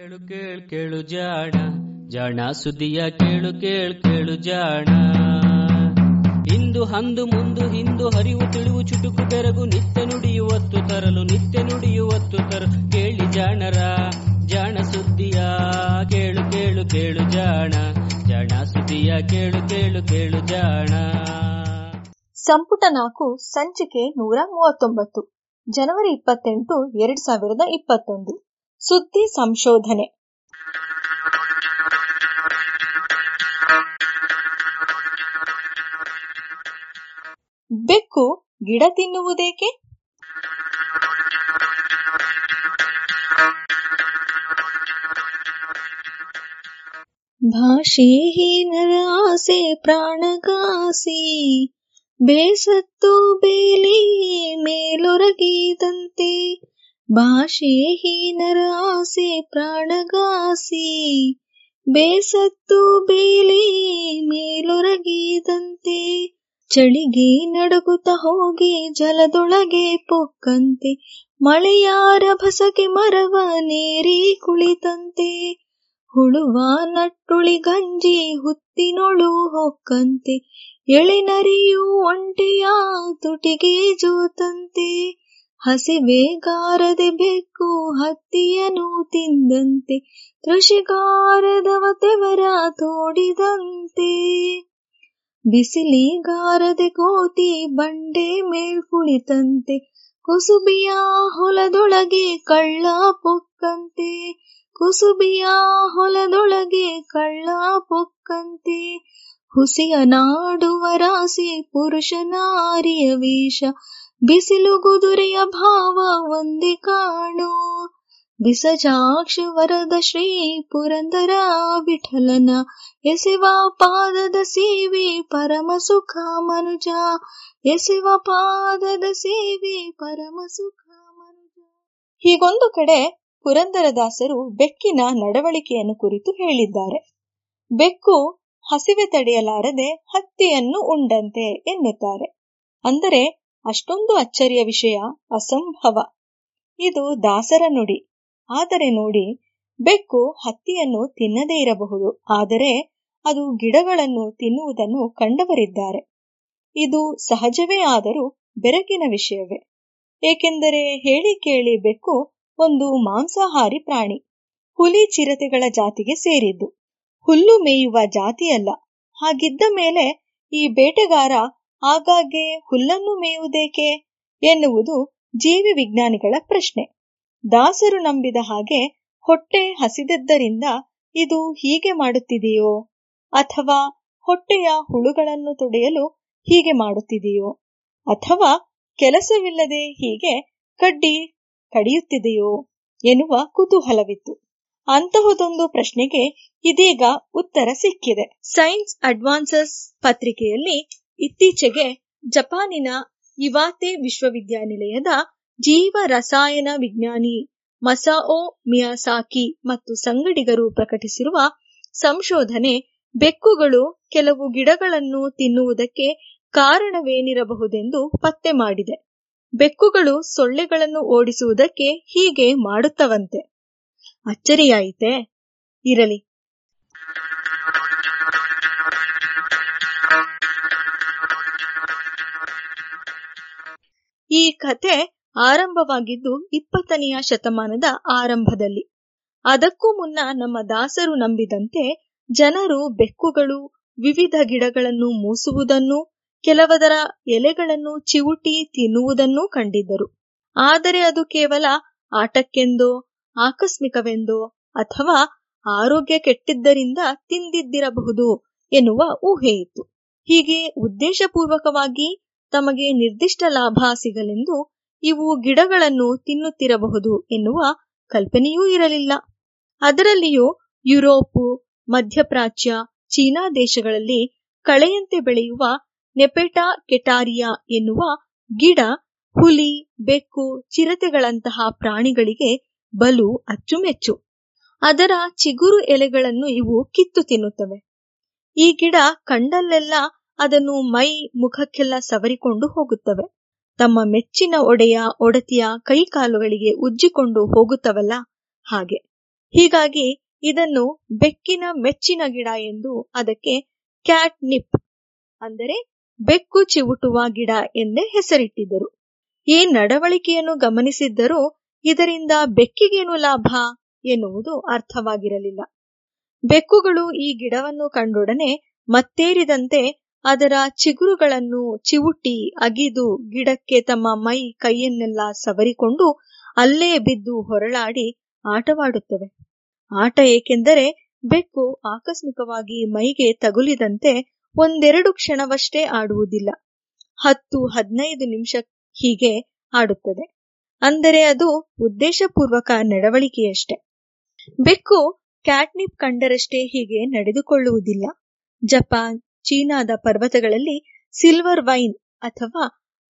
ಕೇಳು ಕೇಳು ಕೇಳು ಜಾಣ ಜಾಣ ಸುದಿಯ ಕೇಳು ಕೇಳು ಕೇಳು ಜಾಣ. ಇಂದು ಹಂದು ಮುಂದು ಹಿಂದು ಹರಿವು ತಿಳಿವು ಚುಟುಕು ಬೆರಗು ನಿತ್ಯ ನುಡಿಯುವತ್ತು ತರಲು, ನಿತ್ಯ ನುಡಿಯುವತ್ತು ತರಲು ಕೇಳಿ ಜಾಣರ, ಜಾಣ ಸುದ್ದಿಯ ಕೇಳು ಕೇಳು ಕೇಳು ಜಾಣ ಜಾಣ ಸುದಿಯ ಕೇಳು ಕೇಳು ಕೇಳು ಜಾಣ. ಸಂಪುಟ ನಾಲ್ಕು, ಸಂಚಿಕೆ ನೂರ ಮೂವತ್ತೊಂಬತ್ತು, ಜನವರಿ ಇಪ್ಪತ್ತೆಂಟು, ಎರಡ್ ಸಾವಿರದ ಇಪ್ಪತ್ತೊಂದು. ಸುದ್ದಿ ಸಂಶೋಧನೆ. ಬೆಕ್ಕು ಗಿಡ ತಿನ್ನುವುದೇಕೆ? ಭಾಷೆಹೀನರ ಆಸೆ ಪ್ರಾಣಗಾಸಿ ಬೇಸತ್ತು ಬೇಲಿ ಮೇಲೊರಗಿದಂತೆ ಭಾಷೆಹೀನರ ಆಸೆ ಪ್ರಾಣಗಾಸಿ, ಬೇಸತ್ತು ಬೇಲಿ ಮೇಲೊರಗಿದಂತೆ, ಚಳಿಗೆ ನಡುಗುತ್ತ ಹೋಗಿ ಜಲದೊಳಗೆ ಪೊಕ್ಕಂತೆ, ಮಳೆಯಾರ ಭಸಕೆ ಮರವ ನೀರಿ ಕುಳಿತಂತೆ, ಹುಳುವ ನಟ್ಟುಳಿ ಗಂಜಿ ಹುತ್ತಿನೊಳು ಹೊಕ್ಕಂತೆ ಎಳೆನರಿಯು ಒಂಟಿಯ ತುಟಿಗೆ ಜೋತಂತೆ. ಹಸಿವೆಗಾರದೆ ಬೆಕ್ಕು ಹತ್ತಿಯನು ತಿಂದಂತೆ ಕೃಷಿಗಾರದವ ತೆವರ ತೋಡಿದಂತೆ. ಬಿಸಿಲಿಗಾರದೆ ಕೋತಿ ಬಂಡೆ ಮೇಲ್ ಕುಳಿತಂತೆ ಕುಸುಬಿಯ ಹೊಲದೊಳಗೆ ಕಳ್ಳ ಪೊಕ್ಕಂತೆ. ಕುಸುಬಿಯ ಹೊಲದೊಳಗೆ ಕಳ್ಳ ಪೊಕ್ಕಂತೆ. ಹುಸಿಯ ನಾಡುವ ರಾಸಿ ಪುರುಷನಾರಿಯ ವೇಷ ಬಿಸಿಲು ಗುದುರೆಯ ಭಾವ ಒಂದೇ ಕಾಣು. ಬಿಸಜಾಕ್ಷ ವರದ ಶ್ರೀ ಪುರಂದರ ವಿಠಲನ. ಎಸೆವ ಪಾದದ ಸೇವಿ ಪರಮ ಸುಖ ಮನುಜ. ಎಸೆವ ಪಾದದ ಸೇವಿ ಪರಮ ಸುಖ ಮನುಜ. ಹೀಗೊಂದು ಕಡೆ ಪುರಂದರದಾಸರು ಬೆಕ್ಕಿನ ನಡವಳಿಕೆಯನ್ನು ಕುರಿತು ಹೇಳಿದ್ದಾರೆ. ಬೆಕ್ಕು ಹಸಿವೆ ತಡೆಯಲಾರದೆ ಹತ್ತಿಯನ್ನು ಉಂಡಂತೆ ಎನ್ನುತ್ತಾರೆ. ಅಂದರೆ ಅಷ್ಟೊಂದು ಅಚ್ಚರಿಯ ವಿಷಯ ಅಸಂಭವ. ಇದು ದಾಸರ ನುಡಿ. ಆದರೆ ನೋಡಿ, ಬೆಕ್ಕು ಹತ್ತಿಯನ್ನು ತಿನ್ನದೇ ಇರಬಹುದು. ಆದರೆ ಅದು ಗಿಡಗಳನ್ನು ತಿನ್ನುವುದನ್ನು ಕಂಡವರಿದ್ದಾರೆ. ಇದು ಸಹಜವೇ ಆದರೂ ಬೆರಕಿನ ವಿಷಯವೇ. ಏಕೆಂದರೆ ಹೇಳಿ ಕೇಳಿ ಬೆಕ್ಕು ಒಂದು ಮಾಂಸಾಹಾರಿ ಪ್ರಾಣಿ. ಹುಲಿ ಚಿರತೆಗಳ ಜಾತಿಗೆ ಸೇರಿದ್ದು. ಹುಲ್ಲು ಮೇಯುವ ಜಾತಿಯಲ್ಲ. ಹಾಗಿದ್ದ ಮೇಲೆ ಈ ಬೇಟೆಗಾರ ಆಗಾಗ್ಗೆ ಹುಲ್ಲನ್ನು ಮೇಯುವುದೇಕೆ ಎನ್ನುವುದು ಜೀವಿ ವಿಜ್ಞಾನಿಗಳ ಪ್ರಶ್ನೆ. ದಾಸರು ನಂಬಿದ ಹಾಗೆ ಹೊಟ್ಟೆ ಹಸಿದದ್ದರಿಂದ ಇದು ಹೀಗೆ ಮಾಡುತ್ತಿದೆಯೋ? ಅಥವಾ ಹೊಟ್ಟೆಯ ಹುಳುಗಳನ್ನು ತೊಡೆಯಲು ಹೀಗೆ ಮಾಡುತ್ತಿದೆಯೋ? ಅಥವಾ ಕೆಲಸವಿಲ್ಲದೆ ಹೀಗೆ ಕಡ್ಡಿ ಕಡಿಯುತ್ತಿದೆಯೋ ಎನ್ನುವ ಕುತೂಹಲವಿತ್ತು. ಅಂತಹದೊಂದು ಪ್ರಶ್ನೆಗೆ ಇದೀಗ ಉತ್ತರ ಸಿಕ್ಕಿದೆ. ಸೈನ್ಸ್ ಅಡ್ವಾನ್ಸಸ್ ಪತ್ರಿಕೆಯಲ್ಲಿ ಇತ್ತೀಚೆಗೆ ಜಪಾನಿನ ಇವಾತೆ ವಿಶ್ವವಿದ್ಯಾನಿಲಯದ ಜೀವ ರಸಾಯನ ವಿಜ್ಞಾನಿ ಮಸಾಒ ಮಿಯಾಸಾಕಿ ಮತ್ತು ಸಂಗಡಿಗರು ಪ್ರಕಟಿಸಿರುವ ಸಂಶೋಧನೆ, ಬೆಕ್ಕುಗಳು ಕೆಲವು ಗಿಡಗಳನ್ನು ತಿನ್ನುವುದಕ್ಕೆ ಕಾರಣವೇನಿರಬಹುದೆಂದು ಪತ್ತೆ ಮಾಡಿದೆ. ಬೆಕ್ಕುಗಳು ಸೊಳ್ಳೆಗಳನ್ನು ಓಡಿಸುವುದಕ್ಕೆ ಹೀಗೆ ಮಾಡುತ್ತವಂತೆ. ಅಚ್ಚರಿಯಾಯಿತೆ? ಇರಲಿ. ಈ ಕಥೆ ಆರಂಭವಾಗಿದ್ದು ಇಪ್ಪತ್ತನೆಯ ಶತಮಾನದ ಆರಂಭದಲ್ಲಿ. ಅದಕ್ಕೂ ಮುನ್ನ ನಮ್ಮ ದಾಸರು ನಂಬಿದಂತೆ ಜನರು ಬೆಕ್ಕುಗಳು, ವಿವಿಧ ಗಿಡಗಳನ್ನು ಮೂಸುವುದನ್ನು, ಕೆಲವದರ ಎಲೆಗಳನ್ನು ಚಿವುಟಿ ತಿನ್ನುವುದನ್ನೂ ಕಂಡಿದ್ದರು. ಆದರೆ ಅದು ಕೇವಲ ಆಟಕ್ಕೆಂದೋ, ಆಕಸ್ಮಿಕವೆಂದೋ ಅಥವಾ ಆರೋಗ್ಯ ಕೆಟ್ಟಿದ್ದರಿಂದ ತಿಂದಿದ್ದಿರಬಹುದು ಎನ್ನುವ ಊಹೆಯಿತ್ತು. ಹೀಗೆ ಉದ್ದೇಶಪೂರ್ವಕವಾಗಿ ತಮಗೆ ನಿರ್ದಿಷ್ಟ ಲಾಭ ಸಿಗಲೆಂದು ಇವು ಗಿಡಗಳನ್ನು ತಿನ್ನುತ್ತಿರಬಹುದು ಎನ್ನುವ ಕಲ್ಪನೆಯೂ ಇರಲಿಲ್ಲ. ಅದರಲ್ಲಿಯೂ ಯುರೋಪು, ಮಧ್ಯಪ್ರಾಚ್ಯ, ಚೀನಾ ದೇಶಗಳಲ್ಲಿ ಕಳೆಯಂತೆ ಬೆಳೆಯುವ ನೆಪೆಟಾ ಕೆಟಾರಿಯಾ ಎನ್ನುವ ಗಿಡ, ಹುಲಿ, ಬೆಕ್ಕು, ಚಿರತೆಗಳಂತಹ ಪ್ರಾಣಿಗಳಿಗೆ ಬಲು ಅಚ್ಚುಮೆಚ್ಚು. ಅದರ ಚಿಗುರು ಎಲೆಗಳನ್ನು ಇವು ಕಿತ್ತು ತಿನ್ನುತ್ತವೆ. ಈ ಗಿಡ ಕಂಡಲ್ಲೆಲ್ಲ ಅದನ್ನು ಮೈ ಮುಖಕ್ಕೆಲ್ಲ ಸವರಿಕೊಂಡು ಹೋಗುತ್ತವೆ. ತಮ್ಮ ಮೆಚ್ಚಿನ ಒಡೆಯ ಒಡತಿಯ ಕೈಕಾಲುಗಳಿಗೆ ಉಜ್ಜಿಕೊಂಡು ಹೋಗುತ್ತವಲ್ಲ ಹಾಗೆ. ಹೀಗಾಗಿ ಇದನ್ನು ಬೆಕ್ಕಿನ ಮೆಚ್ಚಿನ ಗಿಡ ಎಂದು ಅದಕ್ಕೆ ಕ್ಯಾಟ್ ನಿಪ್ ಅಂದರೆ ಬೆಕ್ಕು ಚಿವುಟುವ ಗಿಡ ಎಂದೇ ಹೆಸರಿಟ್ಟಿದ್ದರು. ಈ ನಡವಳಿಕೆಯನ್ನು ಗಮನಿಸಿದ್ದರೂ ಇದರಿಂದ ಬೆಕ್ಕಿಗೇನು ಲಾಭ ಎನ್ನುವುದು ಅರ್ಥವಾಗಿರಲಿಲ್ಲ. ಬೆಕ್ಕುಗಳು ಈ ಗಿಡವನ್ನು ಕಂಡೊಡನೆ ಮತ್ತೇರಿದಂತೆ ಅದರ ಚಿಗುರುಗಳನ್ನು ಚಿವುಟಿ ಅಗಿದು ಗಿಡಕ್ಕೆ ತಮ್ಮ ಮೈ ಕೈಯನ್ನೆಲ್ಲ ಸವರಿಕೊಂಡು ಅಲ್ಲೇ ಬಿದ್ದು ಹೊರಳಾಡಿ ಆಟವಾಡುತ್ತವೆ. ಆಟ ಏಕೆಂದರೆ ಬೆಕ್ಕು ಆಕಸ್ಮಿಕವಾಗಿ ಮೈಗೆ ತಗುಲಿದಂತೆ ಒಂದೆರಡು ಕ್ಷಣವಷ್ಟೇ ಆಡುವುದಿಲ್ಲ. ಹತ್ತು, ಹದಿನೈದು ನಿಮಿಷ ಹೀಗೆ ಆಡುತ್ತದೆ. ಅಂದರೆ ಅದು ಉದ್ದೇಶಪೂರ್ವಕ ನಡವಳಿಕೆಯಷ್ಟೆ. ಬೆಕ್ಕು ಕ್ಯಾಟ್ನಿಪ್ ಕಂಡರಷ್ಟೇ ಹೀಗೆ ನಡೆದುಕೊಳ್ಳುವುದಿಲ್ಲ. ಜಪಾನ್ ಚೀನಾದ ಪರ್ವತಗಳಲ್ಲಿ ಸಿಲ್ವರ್ ವೈನ್ ಅಥವಾ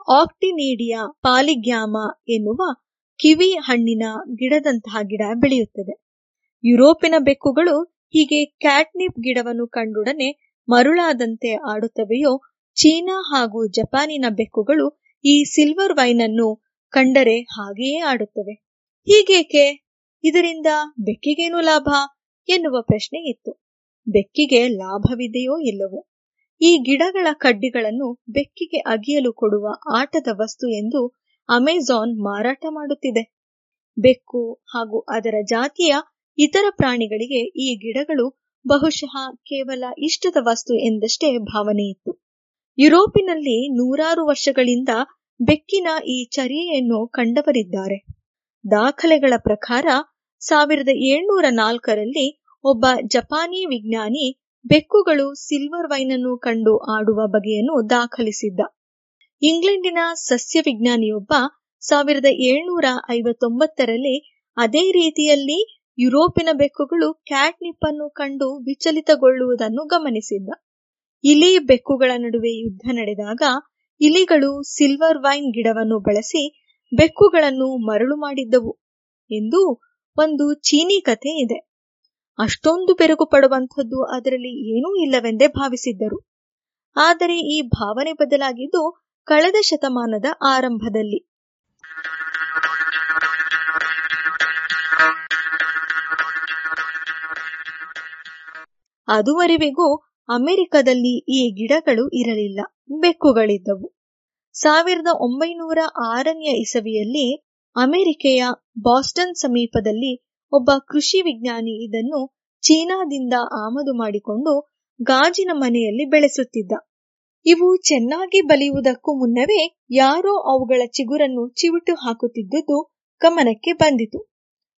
ಆಕ್ಟಿನೇಡಿಯಾ ಪಾಲಿಗ್ಯಾಮ ಎನ್ನುವ ಕಿವಿ ಹಣ್ಣಿನ ಗಿಡದಂತಹ ಗಿಡ ಬೆಳೆಯುತ್ತದೆ. ಯುರೋಪಿನ ಬೆಕ್ಕುಗಳು ಹೀಗೆ ಕ್ಯಾಟ್ನಿಪ್ ಗಿಡವನ್ನು ಕಂಡೊಡನೆ ಮರುಳಾದಂತೆ ಆಡುತ್ತವೆಯೋ, ಚೀನಾ ಹಾಗೂ ಜಪಾನಿನ ಬೆಕ್ಕುಗಳು ಈ ಸಿಲ್ವರ್ ವೈನ್ ಅನ್ನು ಕಂಡರೆ ಹಾಗೆಯೇ ಆಡುತ್ತವೆ. ಹೀಗೇಕೆ? ಇದರಿಂದ ಬೆಕ್ಕಿಗೇನು ಲಾಭ? ಎನ್ನುವ ಪ್ರಶ್ನೆ ಇತ್ತು ಬೆಕ್ಕಿಗೆ ಲಾಭವಿದೆಯೋ ಇಲ್ಲವೋ? ಈ ಗಿಡಗಳ ಕಡ್ಡಿಗಳನ್ನು ಬೆಕ್ಕಿಗೆ ಅಗಿಯಲು ಕೊಡುವ ಆಟದ ವಸ್ತು ಎಂದು ಅಮೆಜಾನ್ ಮಾರಾಟ ಮಾಡುತ್ತಿದೆ. ಬೆಕ್ಕು ಹಾಗೂ ಅದರ ಜಾತಿಯ ಇತರ ಪ್ರಾಣಿಗಳಿಗೆ ಈ ಗಿಡಗಳು ಬಹುಶಃ ಕೇವಲ ಇಷ್ಟದ ವಸ್ತು ಎಂದಷ್ಟೇ ಭಾವನೆ ಇತ್ತು ಯುರೋಪಿನಲ್ಲಿ ನೂರಾರು ವರ್ಷಗಳಿಂದ ಬೆಕ್ಕಿನ ಈ ಚರ್ಯೆಯನ್ನು ಕಂಡವರಿದ್ದಾರೆ. ದಾಖಲೆಗಳ ಪ್ರಕಾರ ಸಾವಿರದ ಏಳ್ನೂರ ನಾಲ್ಕರಲ್ಲಿ ಒಬ್ಬ ಜಪಾನಿ ವಿಜ್ಞಾನಿ ಬೆಕ್ಕುಗಳು ಸಿಲ್ವರ್ ವೈನ್ ಅನ್ನು ಕಂಡು ಆಡುವ ಬಗೆಯನ್ನು ದಾಖಲಿಸಿದ್ದ. ಇಂಗ್ಲೆಂಡಿನ ಸಸ್ಯ ವಿಜ್ಞಾನಿಯೊಬ್ಬ ಸಾವಿರದ ಏಳ್ನೂರ ಐವತ್ತೊಂಬತ್ತರಲ್ಲಿ ಅದೇ ರೀತಿಯಲ್ಲಿ ಯುರೋಪಿನ ಬೆಕ್ಕುಗಳು ಕ್ಯಾಟ್ನಿಪ್ ಅನ್ನು ಕಂಡು ವಿಚಲಿತಗೊಳ್ಳುವುದನ್ನು ಗಮನಿಸಿದ್ದ. ಇಲಿ ಬೆಕ್ಕುಗಳ ನಡುವೆ ಯುದ್ಧ ನಡೆದಾಗ ಇಲಿಗಳು ಸಿಲ್ವರ್ ವೈನ್ ಗಿಡವನ್ನು ಬಳಸಿ ಬೆಕ್ಕುಗಳನ್ನು ಮರಳು ಮಾಡಿದ್ದವು. ಎಂದು ಒಂದು ಚೀನಿ ಕಥೆ ಇದೆ. ಅಷ್ಟೊಂದು ಬೆರಗು ಪಡುವಂಥದ್ದು ಅದರಲ್ಲಿ ಏನೂ ಇಲ್ಲವೆಂದೇ ಭಾವಿಸಿದ್ದರು. ಆದರೆ ಈ ಭಾವನೆ ಬದಲಾಗಿದ್ದು ಕಳೆದ ಶತಮಾನದ ಆರಂಭದಲ್ಲಿ. ಅದುವರೆವಿಗೂ ಅಮೆರಿಕದಲ್ಲಿ ಈ ಗಿಡಗಳು ಇರಲಿಲ್ಲ. ಬೆಕ್ಕುಗಳಿದ್ದವು. ಸಾವಿರದ ಒಂಬೈನೂರ ಆರನೆಯ ಇಸವಿಯಲ್ಲಿ ಅಮೆರಿಕೆಯ ಬಾಸ್ಟನ್ ಸಮೀಪದಲ್ಲಿ ಒಬ್ಬ ಕೃಷಿ ವಿಜ್ಞಾನಿ ಇದನ್ನು ಚೀನಾದಿಂದ ಆಮದು ಮಾಡಿಕೊಂಡು ಗಾಜಿನ ಮನೆಯಲ್ಲಿ ಬೆಳೆಸುತ್ತಿದ್ದ. ಇವು ಚೆನ್ನಾಗಿ ಬಲಿಯುವುದಕ್ಕೂ ಮುನ್ನವೇ ಯಾರೋ ಅವುಗಳ ಚಿಗುರನ್ನು ಚಿವುಟು ಹಾಕುತ್ತಿದ್ದುದು ಗಮನಕ್ಕೆ ಬಂದಿತು.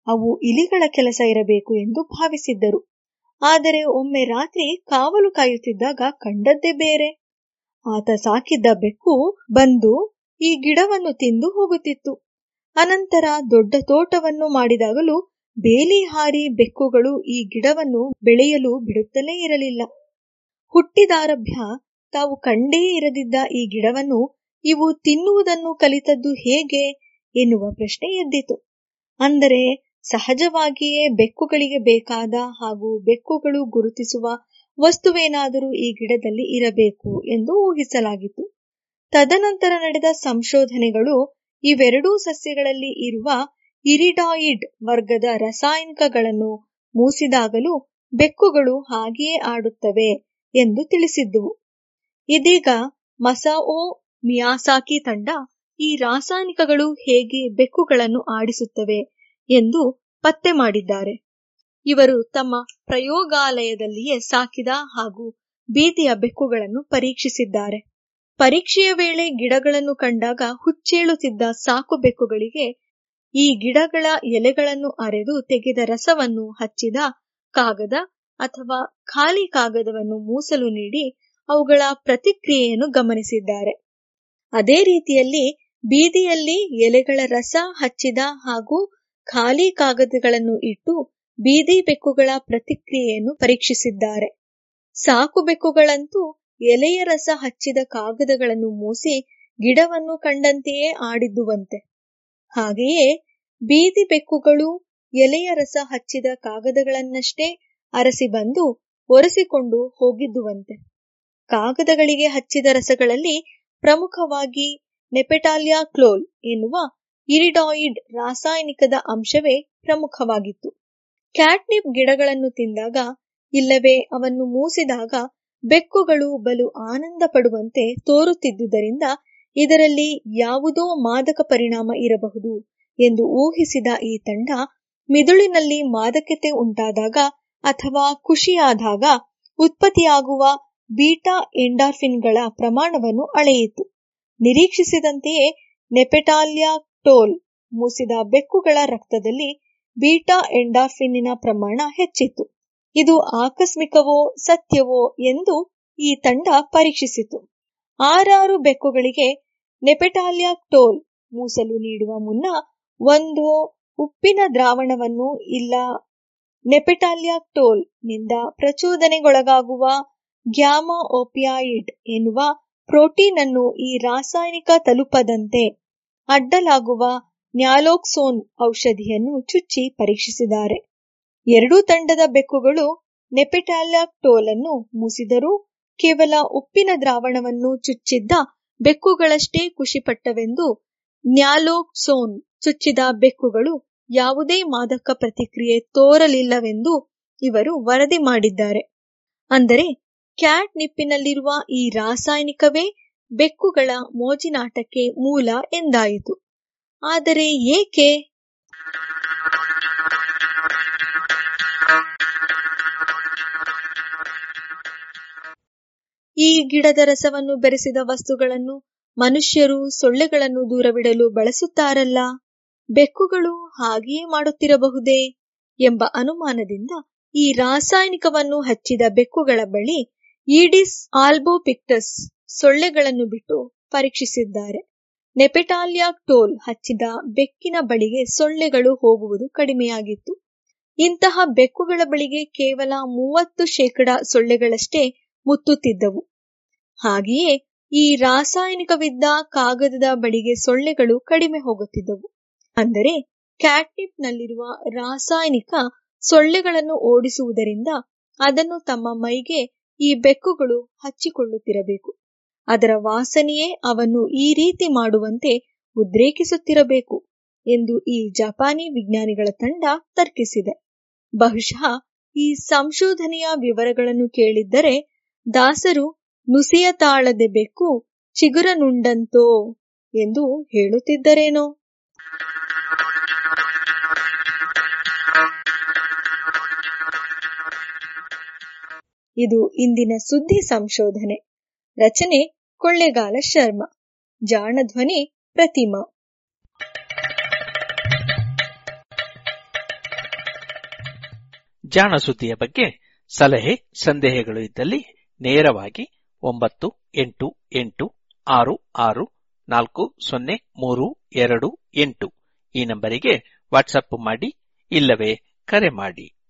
ಅವು ಇಲಿಗಳ ಕೆಲಸ ಇರಬೇಕು ಎಂದು ಭಾವಿಸಿದ್ದರು. ಆದರೆ ಒಮ್ಮೆ ರಾತ್ರಿ ಕಾವಲು ಕಾಯುತ್ತಿದ್ದಾಗ ಕಂಡದ್ದೇ ಬೇರೆ. ಆತ ಸಾಕಿದ್ದ ಬೆಕ್ಕು ಬಂದು ಈ ಗಿಡವನ್ನು ತಿಂದು ಹೋಗುತ್ತಿತ್ತು. ಅನಂತರ ದೊಡ್ಡ ತೋಟವನ್ನು ಮಾಡಿದಾಗಲೂ ಬೇಲಿ ಹಾರಿ ಬೆಕ್ಕುಗಳು ಈ ಗಿಡವನ್ನು ಬೆಳೆಯಲು ಬಿಡುತ್ತಲೇ ಇರಲಿಲ್ಲ. ಹುಟ್ಟಿದಾರಭ್ಯ ತಾವು ಕಂಡೇ ಇರದಿದ್ದ ಈ ಗಿಡವನ್ನು ಇವು ತಿನ್ನುವುದನ್ನು ಕಲಿತದ್ದು ಹೇಗೆ ಎನ್ನುವ ಪ್ರಶ್ನೆ ಎದ್ದಿತು. ಅಂದರೆ ಸಹಜವಾಗಿಯೇ ಬೆಕ್ಕುಗಳಿಗೆ ಬೇಕಾದ ಹಾಗೂ ಬೆಕ್ಕುಗಳು ಗುರುತಿಸುವ ವಸ್ತುವೇನಾದರೂ ಈ ಗಿಡದಲ್ಲಿ ಇರಬೇಕು ಎಂದು ಊಹಿಸಲಾಗಿತ್ತು. ತದನಂತರ ನಡೆದ ಸಂಶೋಧನೆಗಳು ಇವೆರಡೂ ಸಸ್ಯಗಳಲ್ಲಿ ಇರುವ ಇರಿಡಾಯಿಡ್ ವರ್ಗದ ರಾಸಾಯನಿಕಗಳನ್ನು ಮೂಸಿದಾಗಲೂ ಬೆಕ್ಕುಗಳು ಹಾಗೆಯೇ ಆಡುತ್ತವೆ ಎಂದು ತಿಳಿಸಿದ್ದುವು ಇದೀಗ ಮಸಾಒ ಮಿಯಾಸಾಕಿ ತಂಡ ಈ ರಾಸಾಯನಿಕಗಳು ಹೇಗೆ ಬೆಕ್ಕುಗಳನ್ನು ಆಡಿಸುತ್ತವೆ ಎಂದು ಪತ್ತೆ ಮಾಡಿದ್ದಾರೆ. ಇವರು ತಮ್ಮ ಪ್ರಯೋಗಾಲಯದಲ್ಲಿಯೇ ಸಾಕಿದ ಹಾಗೂ ಬೀದಿಯ ಬೆಕ್ಕುಗಳನ್ನು ಪರೀಕ್ಷಿಸಿದ್ದಾರೆ. ಪರೀಕ್ಷೆಯ ವೇಳೆ ಗಿಡಗಳನ್ನು ಕಂಡಾಗ ಹುಚ್ಚೇಳುತ್ತಿದ್ದ ಸಾಕು ಬೆಕ್ಕುಗಳಿಗೆ ಈ ಗಿಡಗಳ ಎಲೆಗಳನ್ನು ಅರೆದು ತೆಗೆದ ರಸವನ್ನು ಹಚ್ಚಿದ ಕಾಗದ ಅಥವಾ ಖಾಲಿ ಕಾಗದವನ್ನು ಮೂಸಲು ನೀಡಿ ಅವುಗಳ ಪ್ರತಿಕ್ರಿಯೆಯನ್ನು ಗಮನಿಸಿದ್ದಾರೆ. ಅದೇ ರೀತಿಯಲ್ಲಿ ಬೀದಿಯಲ್ಲಿ ಎಲೆಗಳ ರಸ ಹಚ್ಚಿದ ಹಾಗೂ ಖಾಲಿ ಕಾಗದಗಳನ್ನು ಇಟ್ಟು ಬೀದಿ ಬೆಕ್ಕುಗಳ ಪ್ರತಿಕ್ರಿಯೆಯನ್ನು ಪರೀಕ್ಷಿಸಿದ್ದಾರೆ. ಸಾಕು ಬೆಕ್ಕುಗಳಂತೂ ಎಲೆಯ ರಸ ಹಚ್ಚಿದ ಕಾಗದಗಳನ್ನು ಮೂಸಿ ಗಿಡವನ್ನು ಕಂಡಂತೆಯೇ ಆಡಿದ್ದುವಂತೆ. ಹಾಗೆಯೇ ಬೀದಿ ಬೆಕ್ಕುಗಳು, ಎಲೆಯ ರಸ ಹಚ್ಚಿದ ಕಾಗದಗಳನ್ನಷ್ಟೇ ಅರಸಿ ಬಂದು ಒರೆಸಿಕೊಂಡು ಹೋಗಿದ್ದುವಂತೆ. ಕಾಗದಗಳಿಗೆ ಹಚ್ಚಿದ ರಸಗಳಲ್ಲಿ ಪ್ರಮುಖವಾಗಿ ನೆಪೆಟಾಲಿಯಾ ಕ್ಲೋಲ್ ಎನ್ನುವ ಇರಿಡಾಯಿಡ್ ರಾಸಾಯನಿಕದ ಅಂಶವೇ ಪ್ರಮುಖವಾಗಿತ್ತು. ಕ್ಯಾಟ್ನಿಪ್ ಗಿಡಗಳನ್ನು ತಿಂದಾಗ ಇಲ್ಲವೇ ಅವನ್ನು ಮೂಸಿದಾಗ ಬೆಕ್ಕುಗಳು ಬಲು ಆನಂದ ಪಡುವಂತೆ ತೋರುತ್ತಿದ್ದುದರಿಂದ ಇದರಲ್ಲಿ ಯಾವುದೋ ಮಾದಕ ಪರಿಣಾಮ ಇರಬಹುದು ಎಂದು ಊಹಿಸಿದ ಈ ತಂಡ ಮಿದುಳಿನಲ್ಲಿ ಮಾದಕತೆ ಉಂಟಾದಾಗ ಅಥವಾ ಖುಷಿಯಾದಾಗ ಉತ್ಪತ್ತಿಯಾಗುವ ಬೀಟಾ ಎಂಡಾರ್ಫಿನ್ಗಳ ಪ್ರಮಾಣವನ್ನು ಅಳೆಯಿತು. ನಿರೀಕ್ಷಿಸಿದಂತೆಯೇ ನೆಪೆಟಾಲಿಯಾಕ್ಟೋಲ್ ಮೂಸಿದ ಬೆಕ್ಕುಗಳ ರಕ್ತದಲ್ಲಿ ಬೀಟಾ ಎಂಡಾರ್ಫಿನ್ನಿನ ಪ್ರಮಾಣ ಹೆಚ್ಚಿತ್ತು ಇದು ಆಕಸ್ಮಿಕವೋ ಸತ್ಯವೋ ಎಂದು ಈ ತಂಡ ಪರೀಕ್ಷಿಸಿತು. ಆರಾರು ಬೆಕ್ಕುಗಳಿಗೆ ನೆಪೆಟಾಲಿಯಾಕ್ಟೋಲ್ ಮೂಸಲು ನೀಡುವ ಮುನ್ನ ಒಂದು ಉಪ್ಪಿನ ದ್ರಾವಣವನ್ನು ಇಲ್ಲ ನೆಪೆಟಾಲಿಯಾಕ್ಟೋಲ್ನಿಂದ ಪ್ರಚೋದನೆಗೊಳಗಾಗುವ ಗ್ಯಾಮಾ ಓಪಿಯಾಯಿಡ್ ಎನ್ನುವ ಪ್ರೋಟೀನ್ ಅನ್ನು ಈ ರಾಸಾಯನಿಕ ತಲುಪದಂತೆ ಅಡ್ಡಲಾಗುವ ನ್ಯಾಲೋಕ್ಸೋನ್ ಔಷಧಿಯನ್ನು ಚುಚ್ಚಿ ಪರೀಕ್ಷಿಸಿದ್ದಾರೆ. ಎರಡೂ ತಂಡದ ಬೆಕ್ಕುಗಳು ನೆಪೆಟಾಲಿಯಾಕ್ಟೋಲ್ ಅನ್ನು ಮೂಸಿದರೂ ಕೇವಲ ಉಪ್ಪಿನ ದ್ರಾವಣವನ್ನು ಚುಚ್ಚಿದ್ದ ಬೆಕ್ಕುಗಳಷ್ಟೇ ಖುಷಿಪಟ್ಟವೆಂದು ನ್ಯಾಲೋಕ್ಸೋನ್ ಚುಚ್ಚಿದ ಬೆಕ್ಕುಗಳು ಯಾವುದೇ ಮಾದಕ ಪ್ರತಿಕ್ರಿಯೆ ತೋರಲಿಲ್ಲವೆಂದು ಇವರು ವರದಿ ಮಾಡಿದ್ದಾರೆ. ಅಂದರೆ, ಕ್ಯಾಟ್ ನಿಪ್ಪಿನಲ್ಲಿರುವ ಈ ರಾಸಾಯನಿಕವೇ ಬೆಕ್ಕುಗಳ ಮೋಜಿನಾಟಕ್ಕೆ ಮೂಲ ಎಂದಾಯಿತು. ಆದರೆ ಏಕೆ ಈ ಗಿಡದ ರಸವನ್ನು ಬೆರೆಸಿದ ವಸ್ತುಗಳನ್ನು ಮನುಷ್ಯರು ಸೊಳ್ಳೆಗಳನ್ನು ದೂರವಿಡಲು ಬಳಸುತ್ತಾರಲ್ಲ? ಬೆಕ್ಕುಗಳು ಹಾಗೆಯೇ ಮಾಡುತ್ತಿರಬಹುದೇ? ಎಂಬ ಅನುಮಾನದಿಂದ ಈ ರಾಸಾಯನಿಕವನ್ನು ಹಚ್ಚಿದ ಬೆಕ್ಕುಗಳ ಬಳಿ ಈಡಿಸ್ ಆಲ್ಬೋಪಿಕ್ಟಸ್ ಸೊಳ್ಳೆಗಳನ್ನು ಬಿಟ್ಟು ಪರೀಕ್ಷಿಸಿದ್ದಾರೆ. ನೆಪೆಟಾಲಿಯಾಕ್ಟೋಲ್ ಹಚ್ಚಿದ ಬೆಕ್ಕಿನ ಬಳಿಗೆ ಸೊಳ್ಳೆಗಳು ಹೋಗುವುದು ಕಡಿಮೆಯಾಗಿತ್ತು. ಇಂತಹ ಬೆಕ್ಕುಗಳ ಬಳಿಗೆ ಕೇವಲ ಮೂವತ್ತು ಶೇಕಡ ಸೊಳ್ಳೆಗಳಷ್ಟೇ ಮುತ್ತುತ್ತಿದ್ದವು. ಹಾಗೆಯೇ ಈ ರಾಸಾಯನಿಕವಿದ್ದ ಕಾಗದದ ಬಳಿಗೆ ಸೊಳ್ಳೆಗಳು ಕಡಿಮೆ ಹೋಗುತ್ತಿದ್ದವು. ಅಂದರೆ ಕ್ಯಾಟ್ನಿಪ್ ನಲ್ಲಿರುವ ರಾಸಾಯನಿಕ ಸೊಳ್ಳೆಗಳನ್ನು ಓಡಿಸುವುದರಿಂದ ಅದನ್ನು ತಮ್ಮ ಮೈಗೆ ಈ ಬೆಕ್ಕುಗಳು ಹಚ್ಚಿಕೊಳ್ಳುತ್ತಿರಬೇಕು. ಅದರ ವಾಸನೆಯೇ ಅವನ್ನು ಈ ರೀತಿ ಮಾಡುವಂತೆ ಉದ್ರೇಕಿಸುತ್ತಿರಬೇಕು ಎಂದು ಈ ಜಪಾನಿ ವಿಜ್ಞಾನಿಗಳ ತಂಡ ತರ್ಕಿಸಿದೆ. ಬಹುಶಃ ಈ ಸಂಶೋಧನೆಯ ವಿವರಗಳನ್ನು ಕೇಳಿದ್ದರೆ ದಾಸರು ನುಸಿಯ ತಾಳದೆ ಬೆಕ್ಕು ಚಿಗುರನುಂಡಂತೋ ಎಂದು ಹೇಳುತ್ತಿದ್ದರೇನೋ. ಇದು ಇಂದಿನ ಸುದ್ದಿ ಸಂಶೋಧನೆ. ರಚನೆ ಕೊಳ್ಳೆಗಾಲ ಶರ್ಮ. ಜಾಣ ಧ್ವನಿ ಪ್ರತಿಮಾ. ಜಾಣ ಸುದ್ದಿಯ ಬಗ್ಗೆ ಸಲಹೆ, ಸಂದೇಹಗಳು ಇದ್ದಲ್ಲಿ ನೇರವಾಗಿ ಒಂಬತ್ತು, ಎಂಟು ಎಂಟು, ಆರು ಆರು, ನಾಲ್ಕು, ಸೊನ್ನೆ, ಮೂರು, ಎರಡು, ಎಂಟು. ಈ ನಂಬರಿಗೆ ವಾಟ್ಸಪ್ ಮಾಡಿ ಇಲ್ಲವೇ ಕರೆ ಮಾಡಿ.